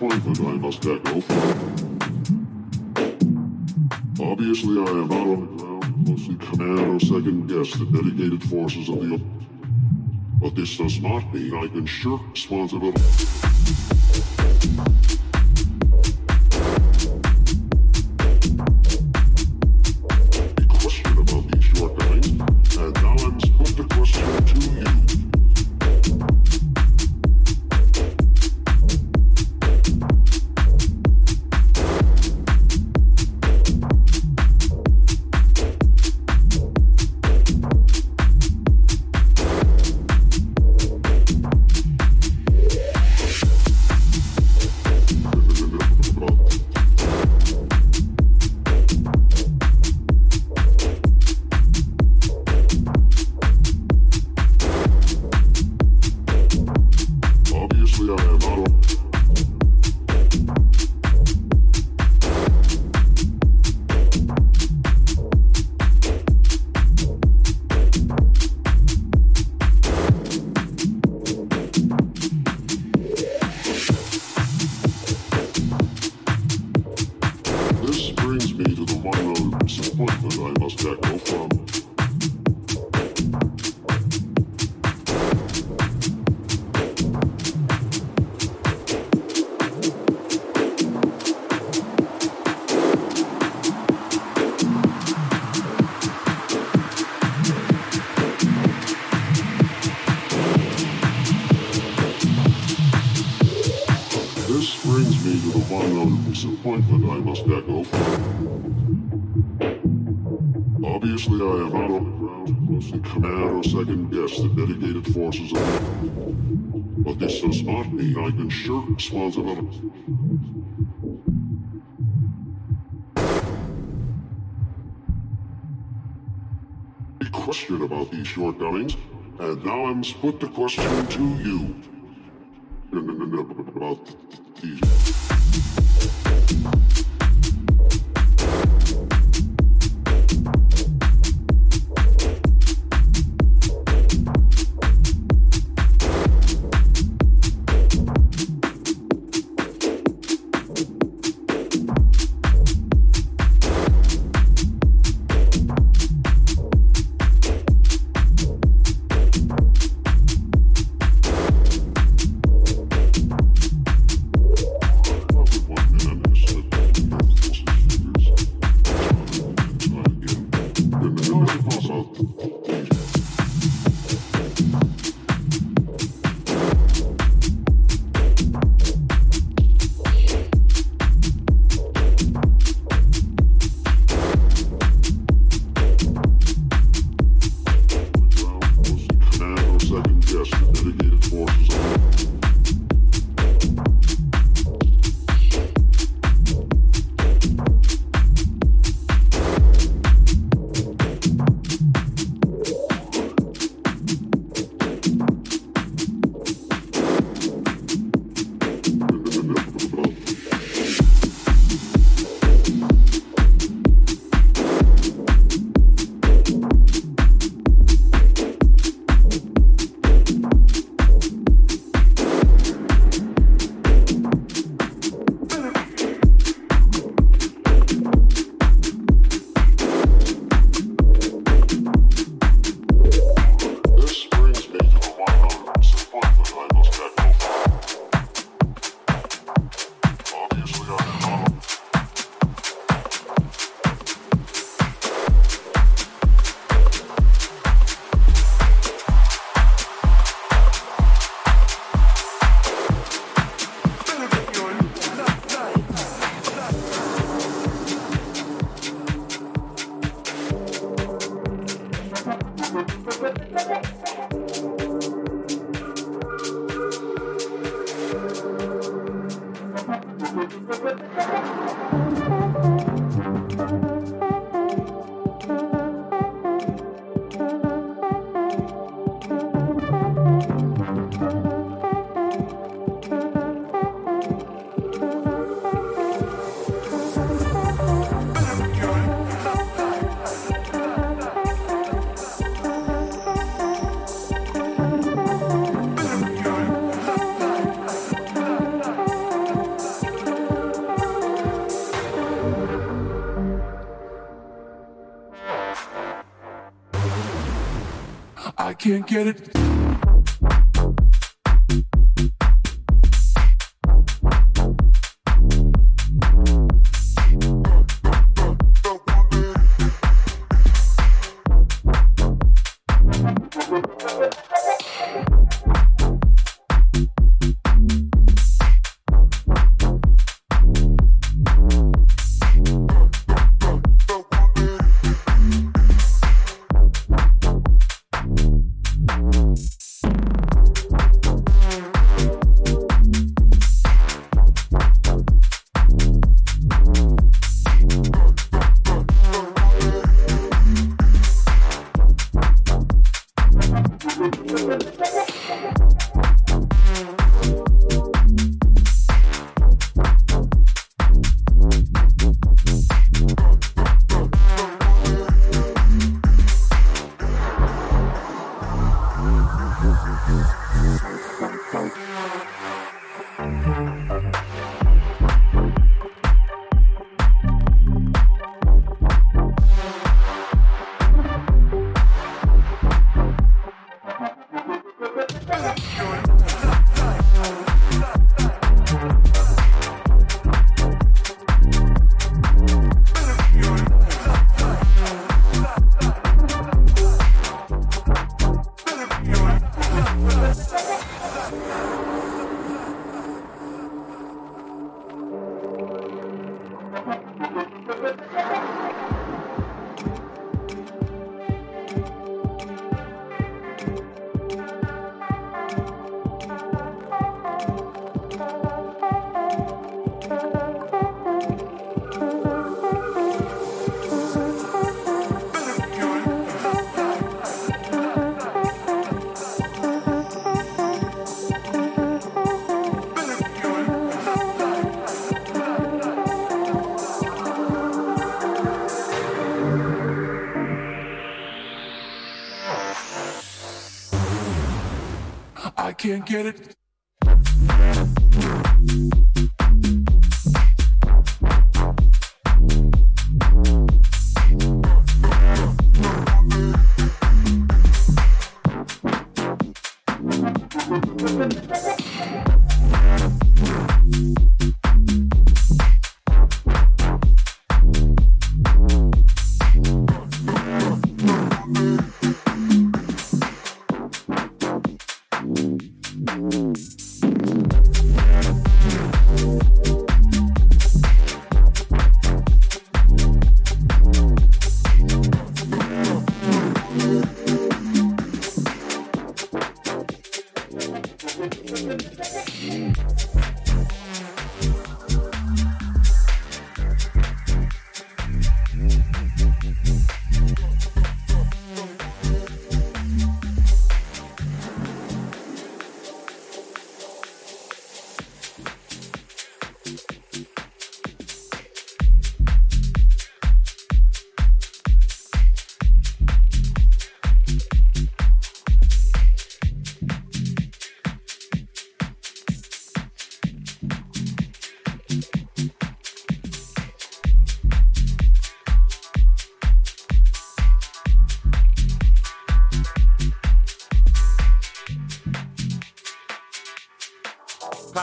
disappointment I must. Obviously, I am not on the ground, mostly command or second guess the dedicated forces of the. But this does not mean I can shirk responsibility. To command or second guess the dedicated forces of the But this does not mean I can shirk responsibility. A question about these shortcomings, and now I must put the question to you. About these. Can't get it. Can't get it.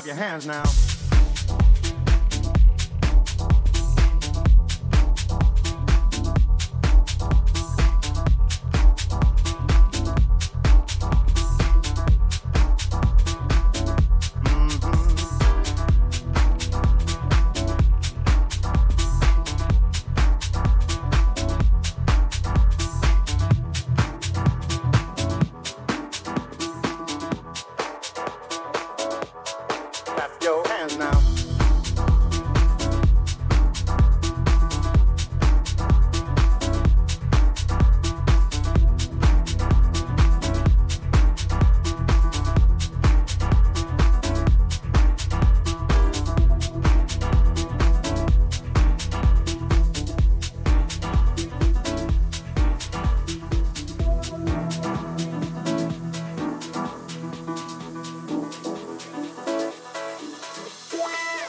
Your hands now.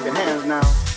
Spirit. Clap your hands now.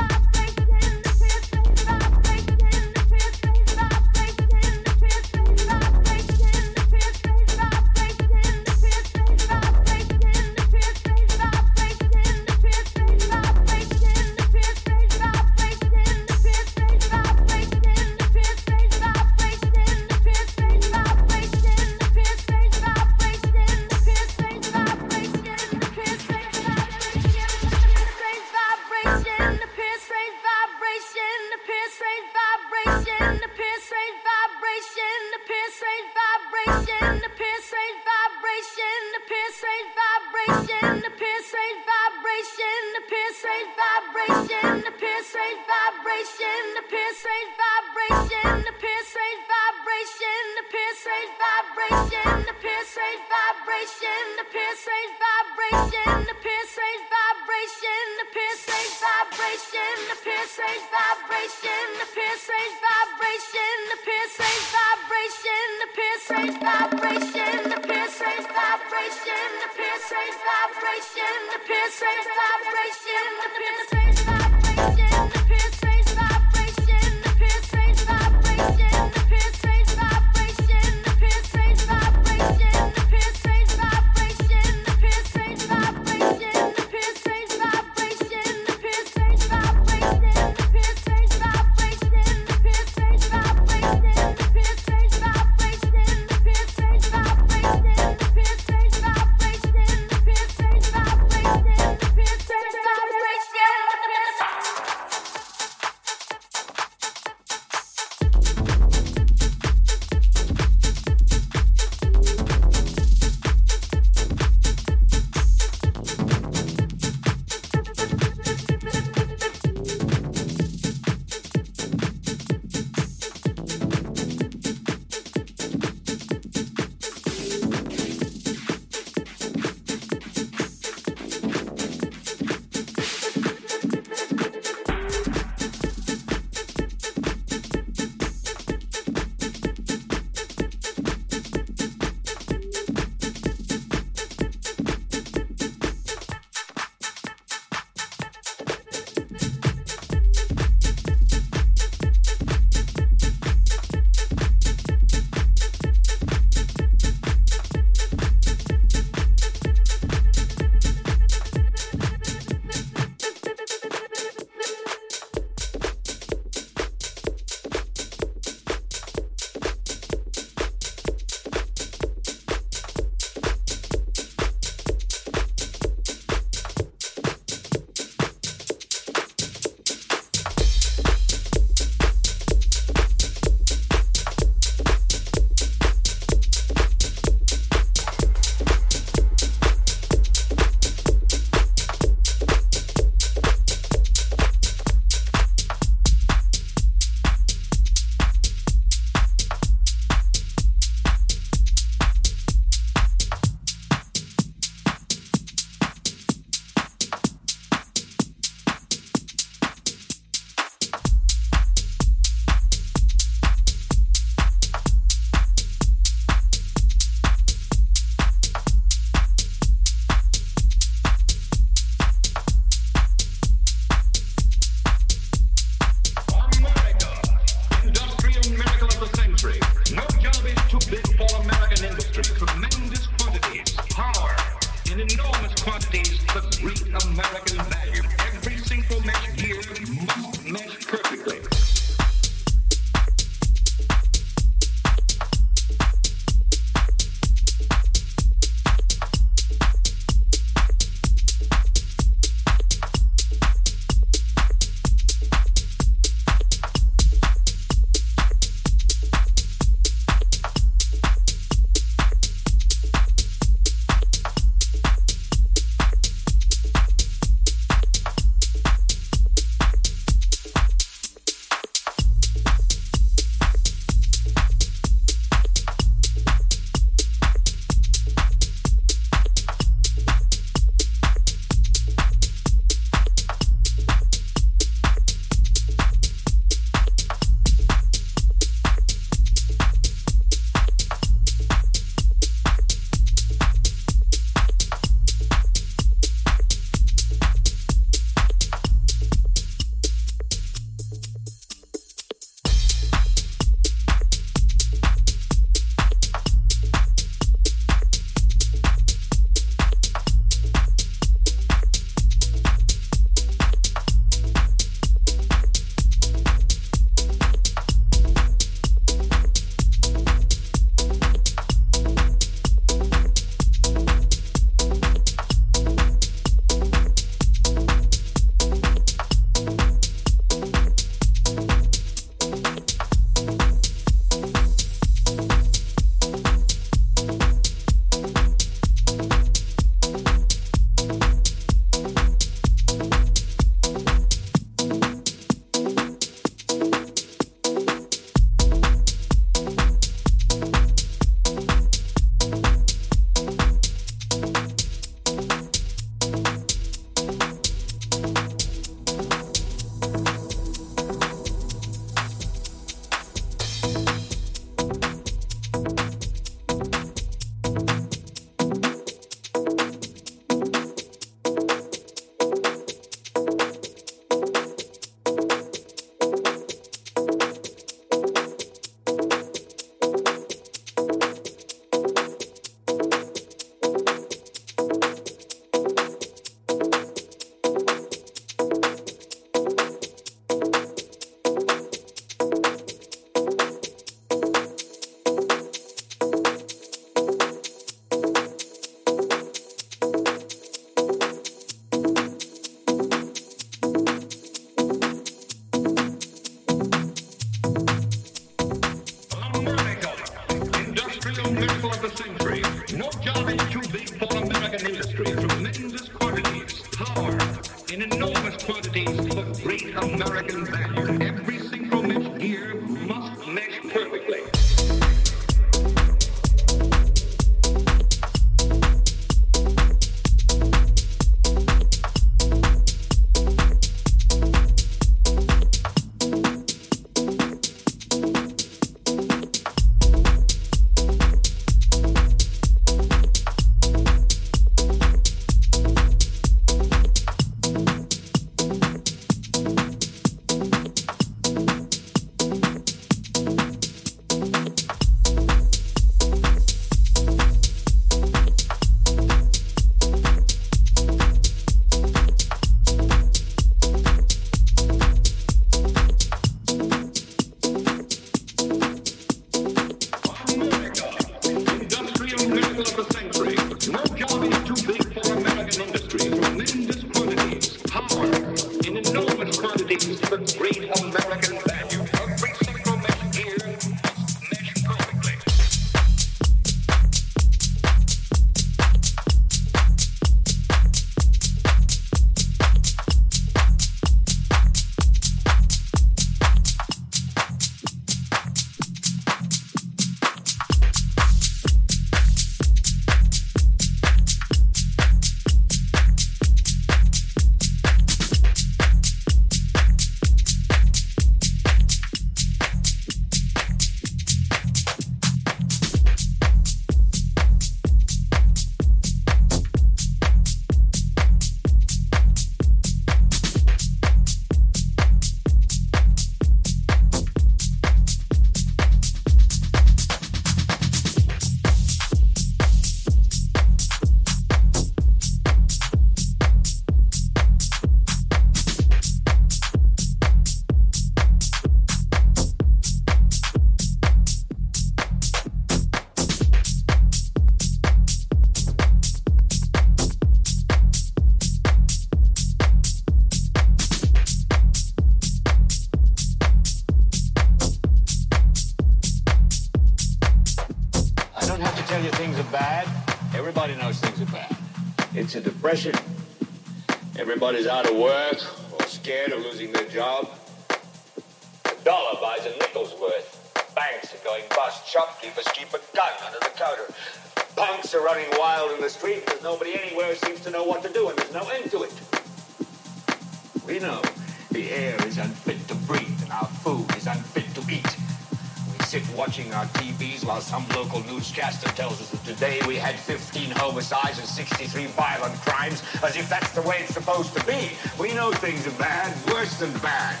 Things are bad, worse than bad.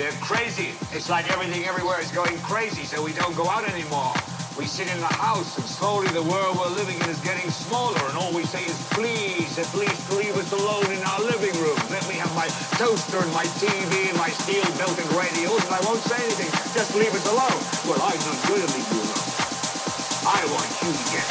They're crazy. It's like everything everywhere is going crazy, so we don't go out anymore. We sit in the house, and slowly the world we're living in is getting smaller, and all we say is, please, uh, at least leave us alone in our living room. Let me have my toaster and my TV and my steel-belted radials, and I won't say anything. Just leave us alone. Well, I'm not going to leave you alone. I want you to get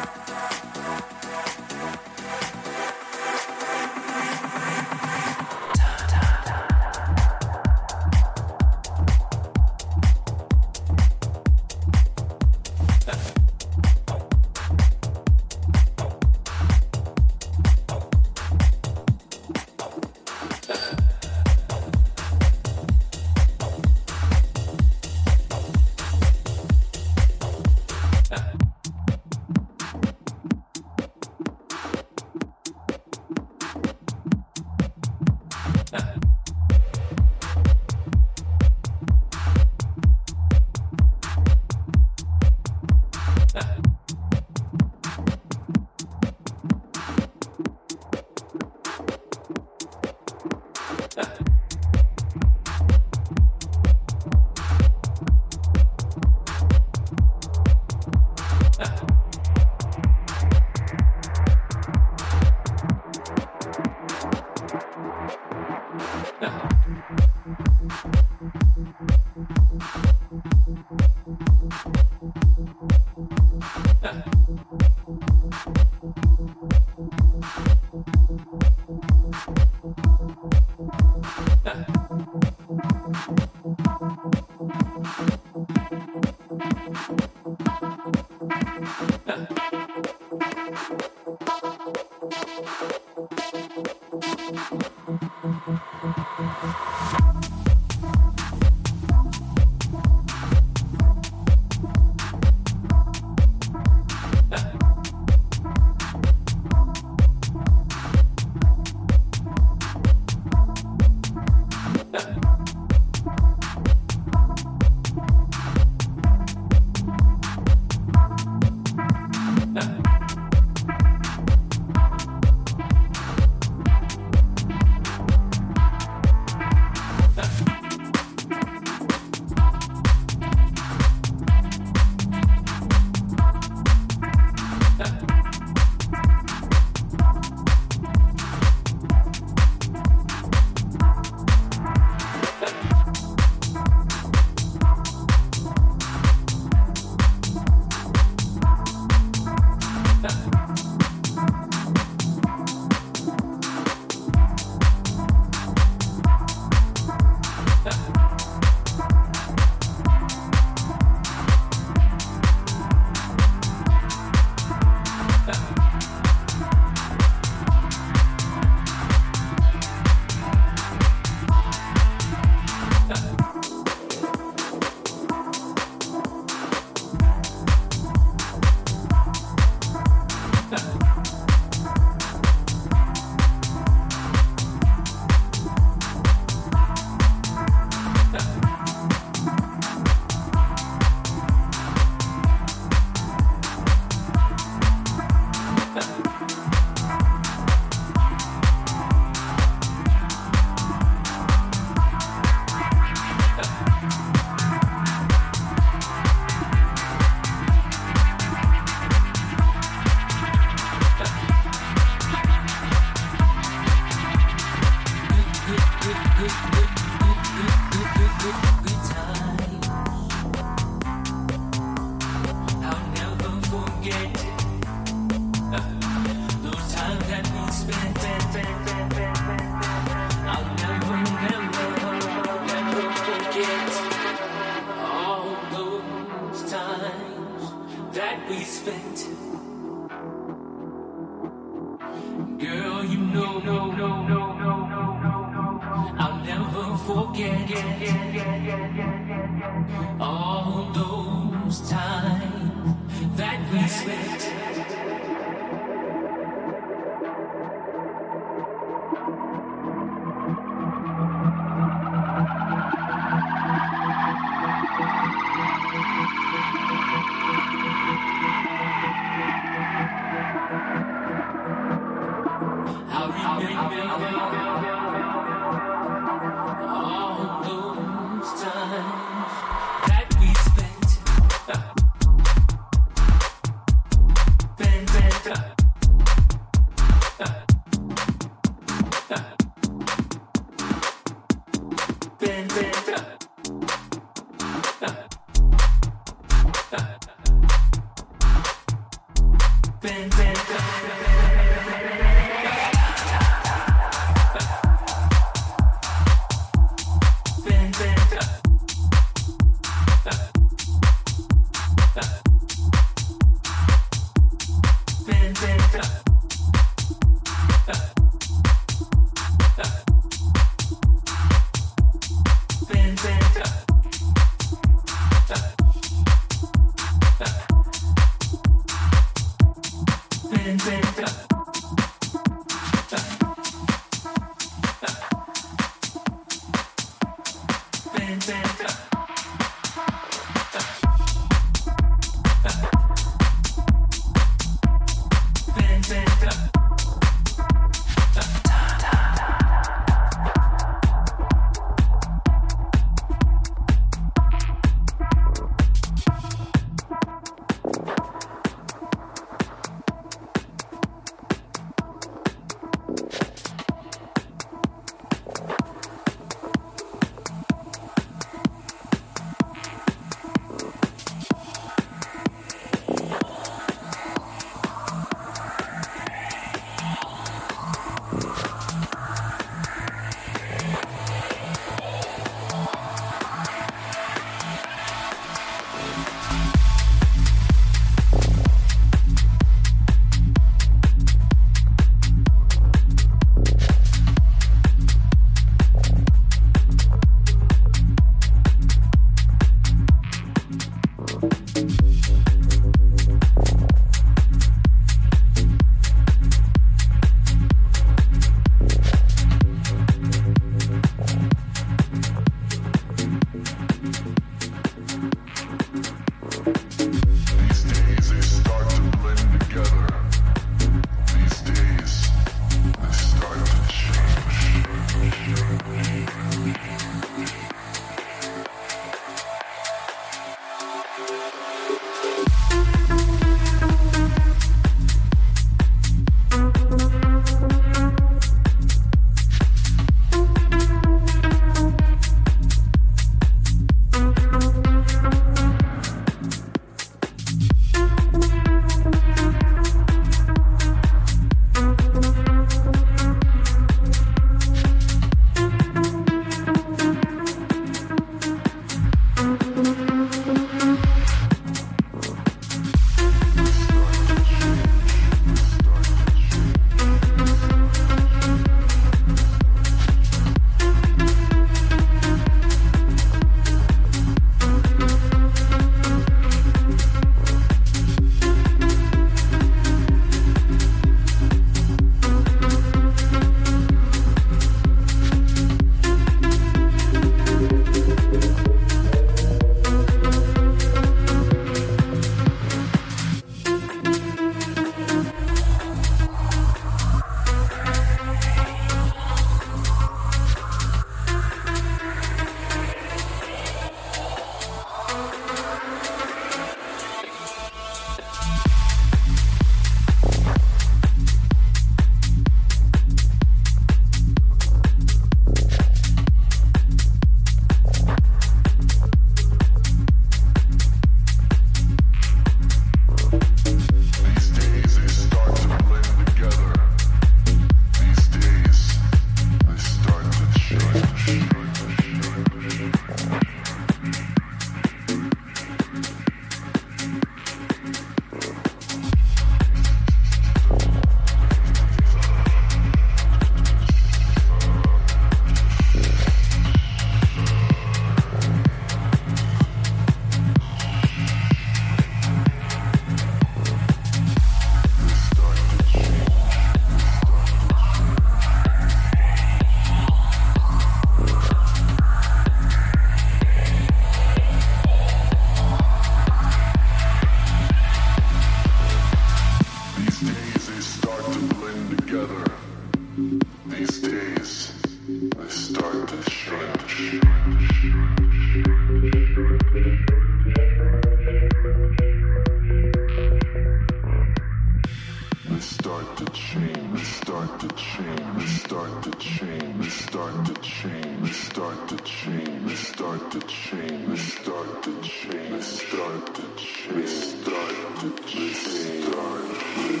to change, start to change, start to change, start to change, start to change, start to change, start to change, start to change, start to change, start to change, start to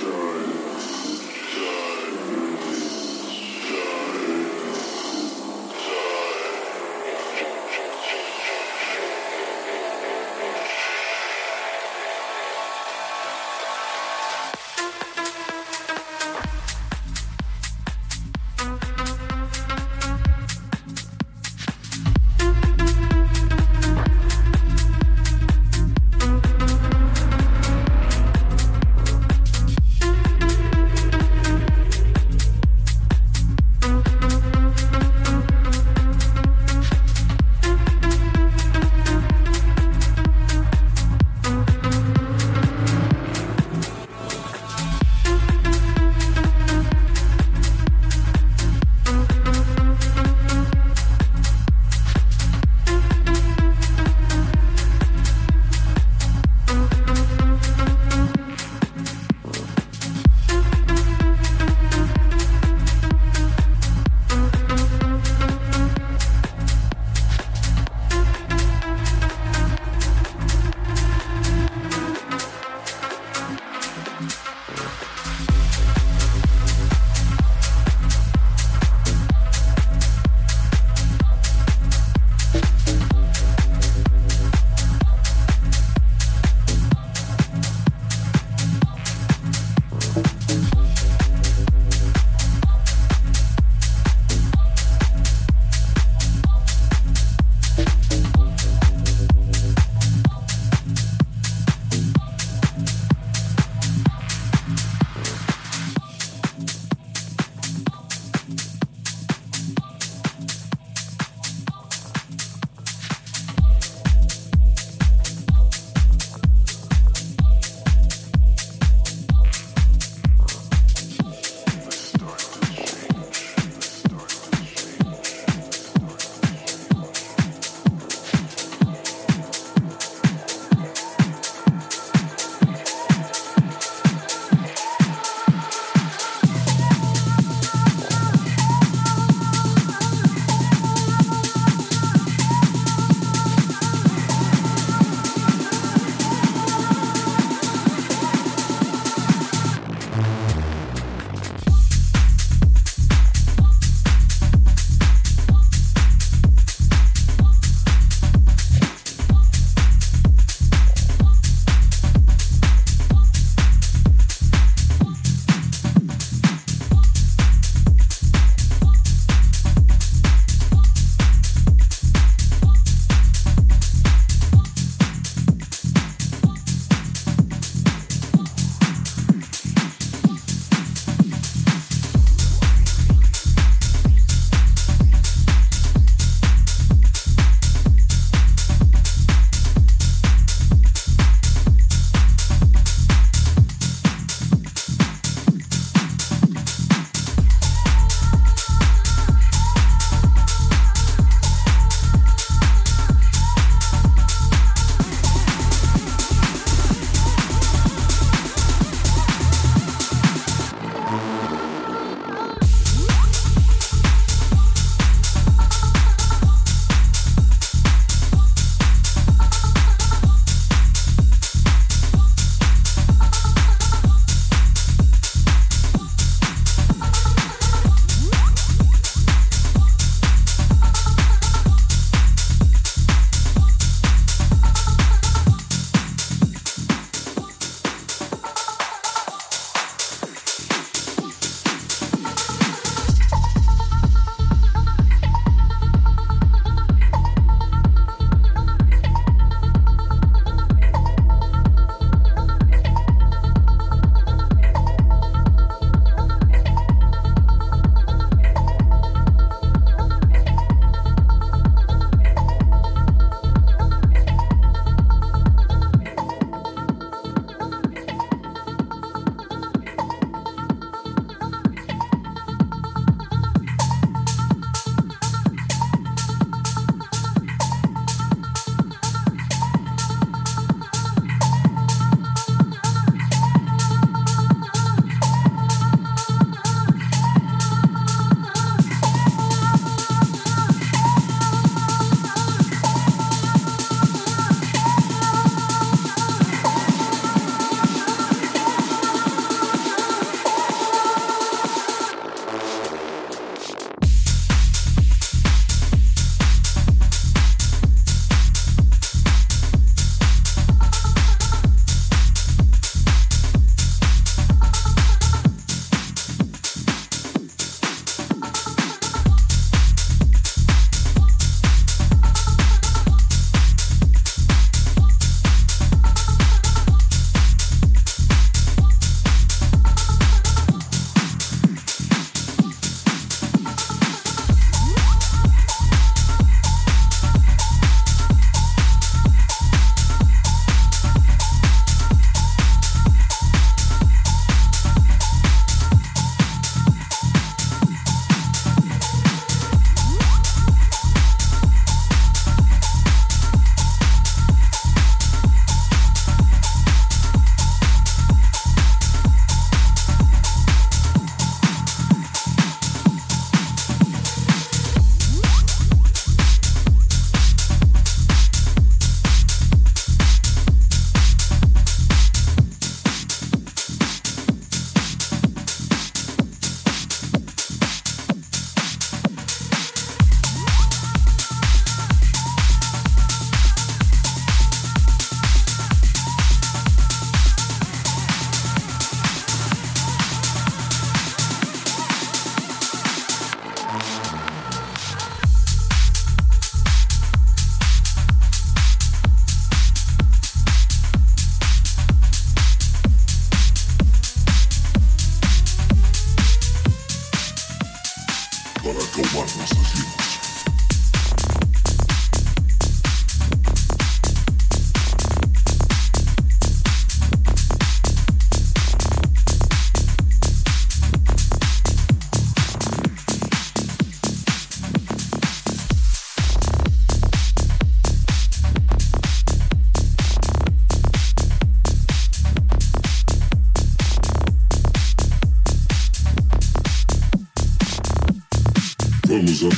change.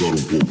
Pouco.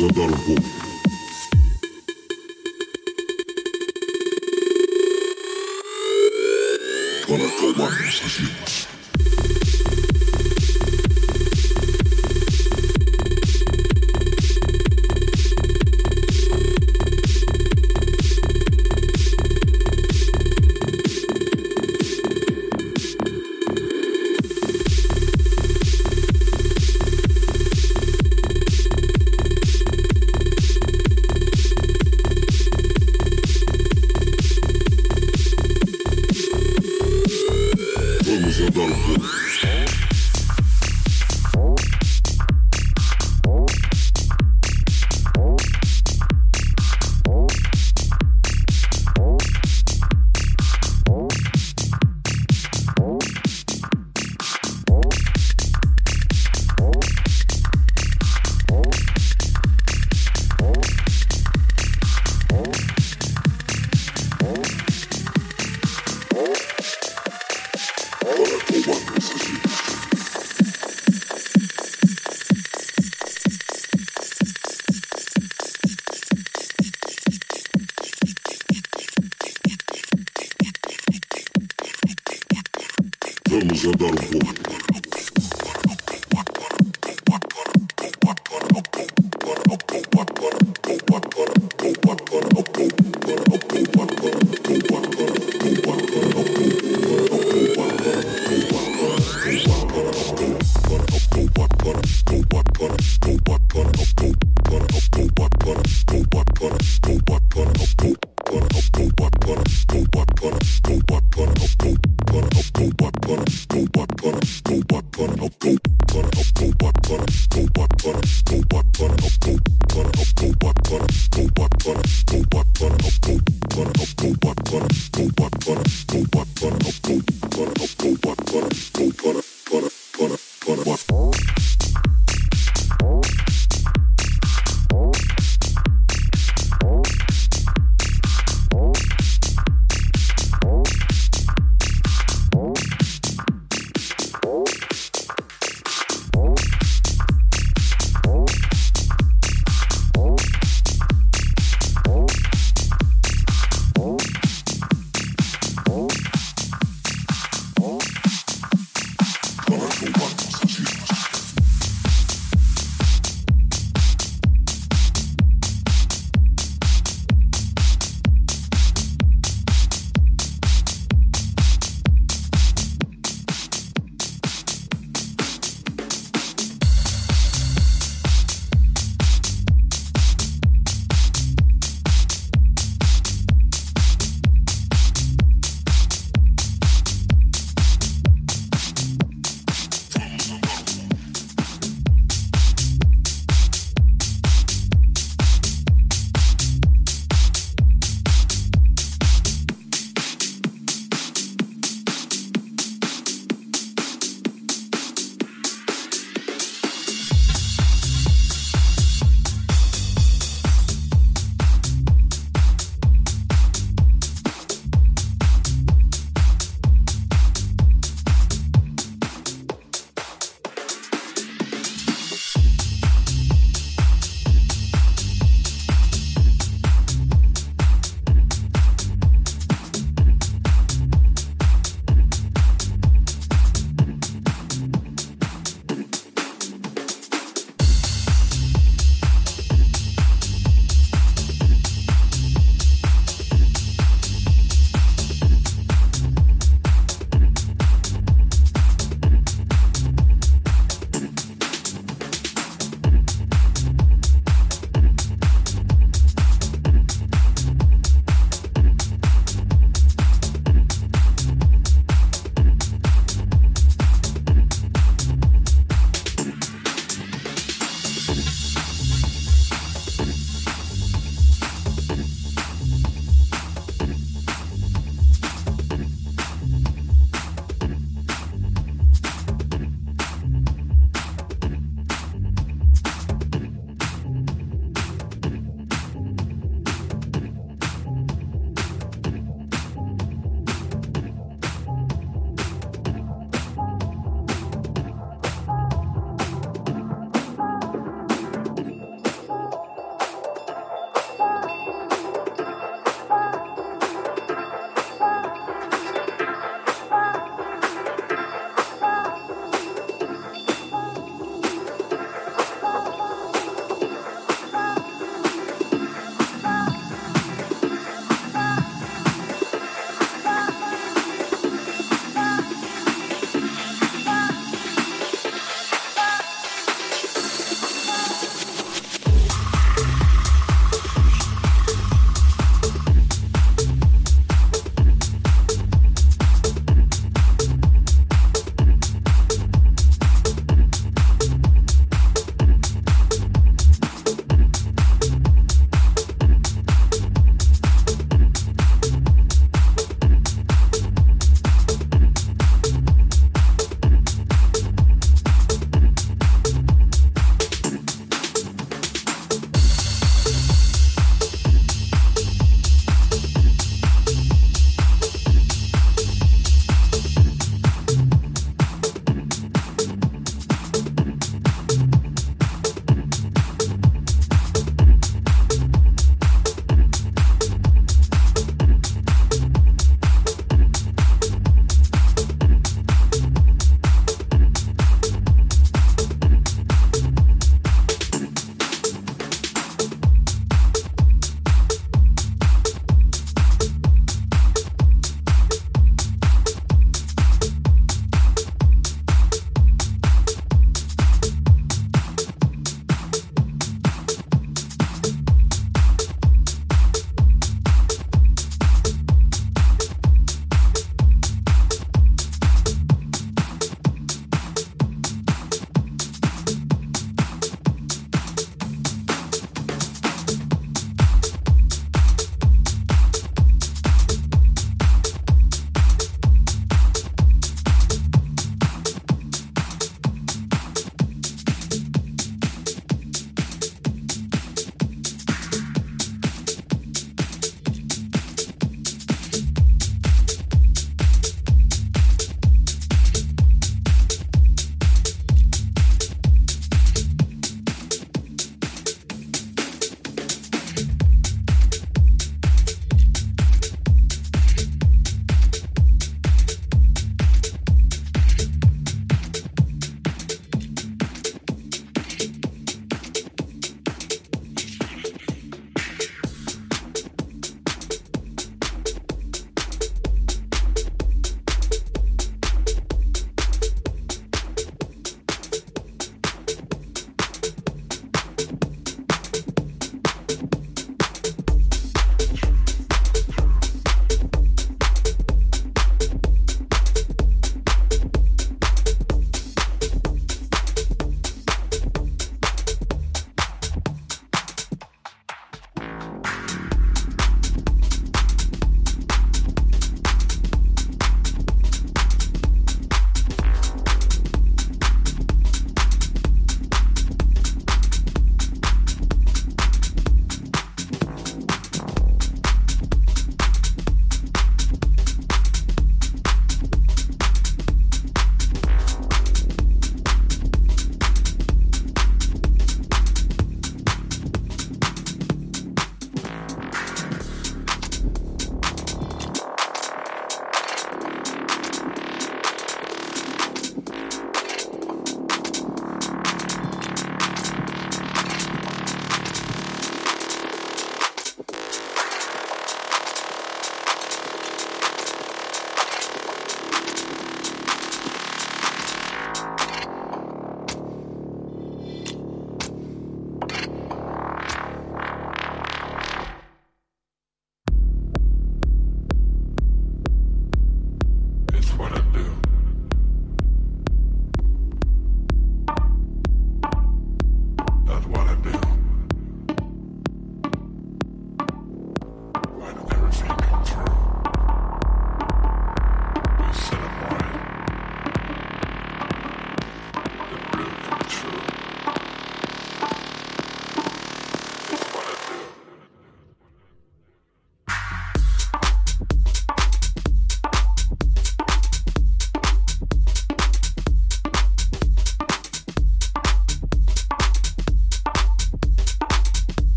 Para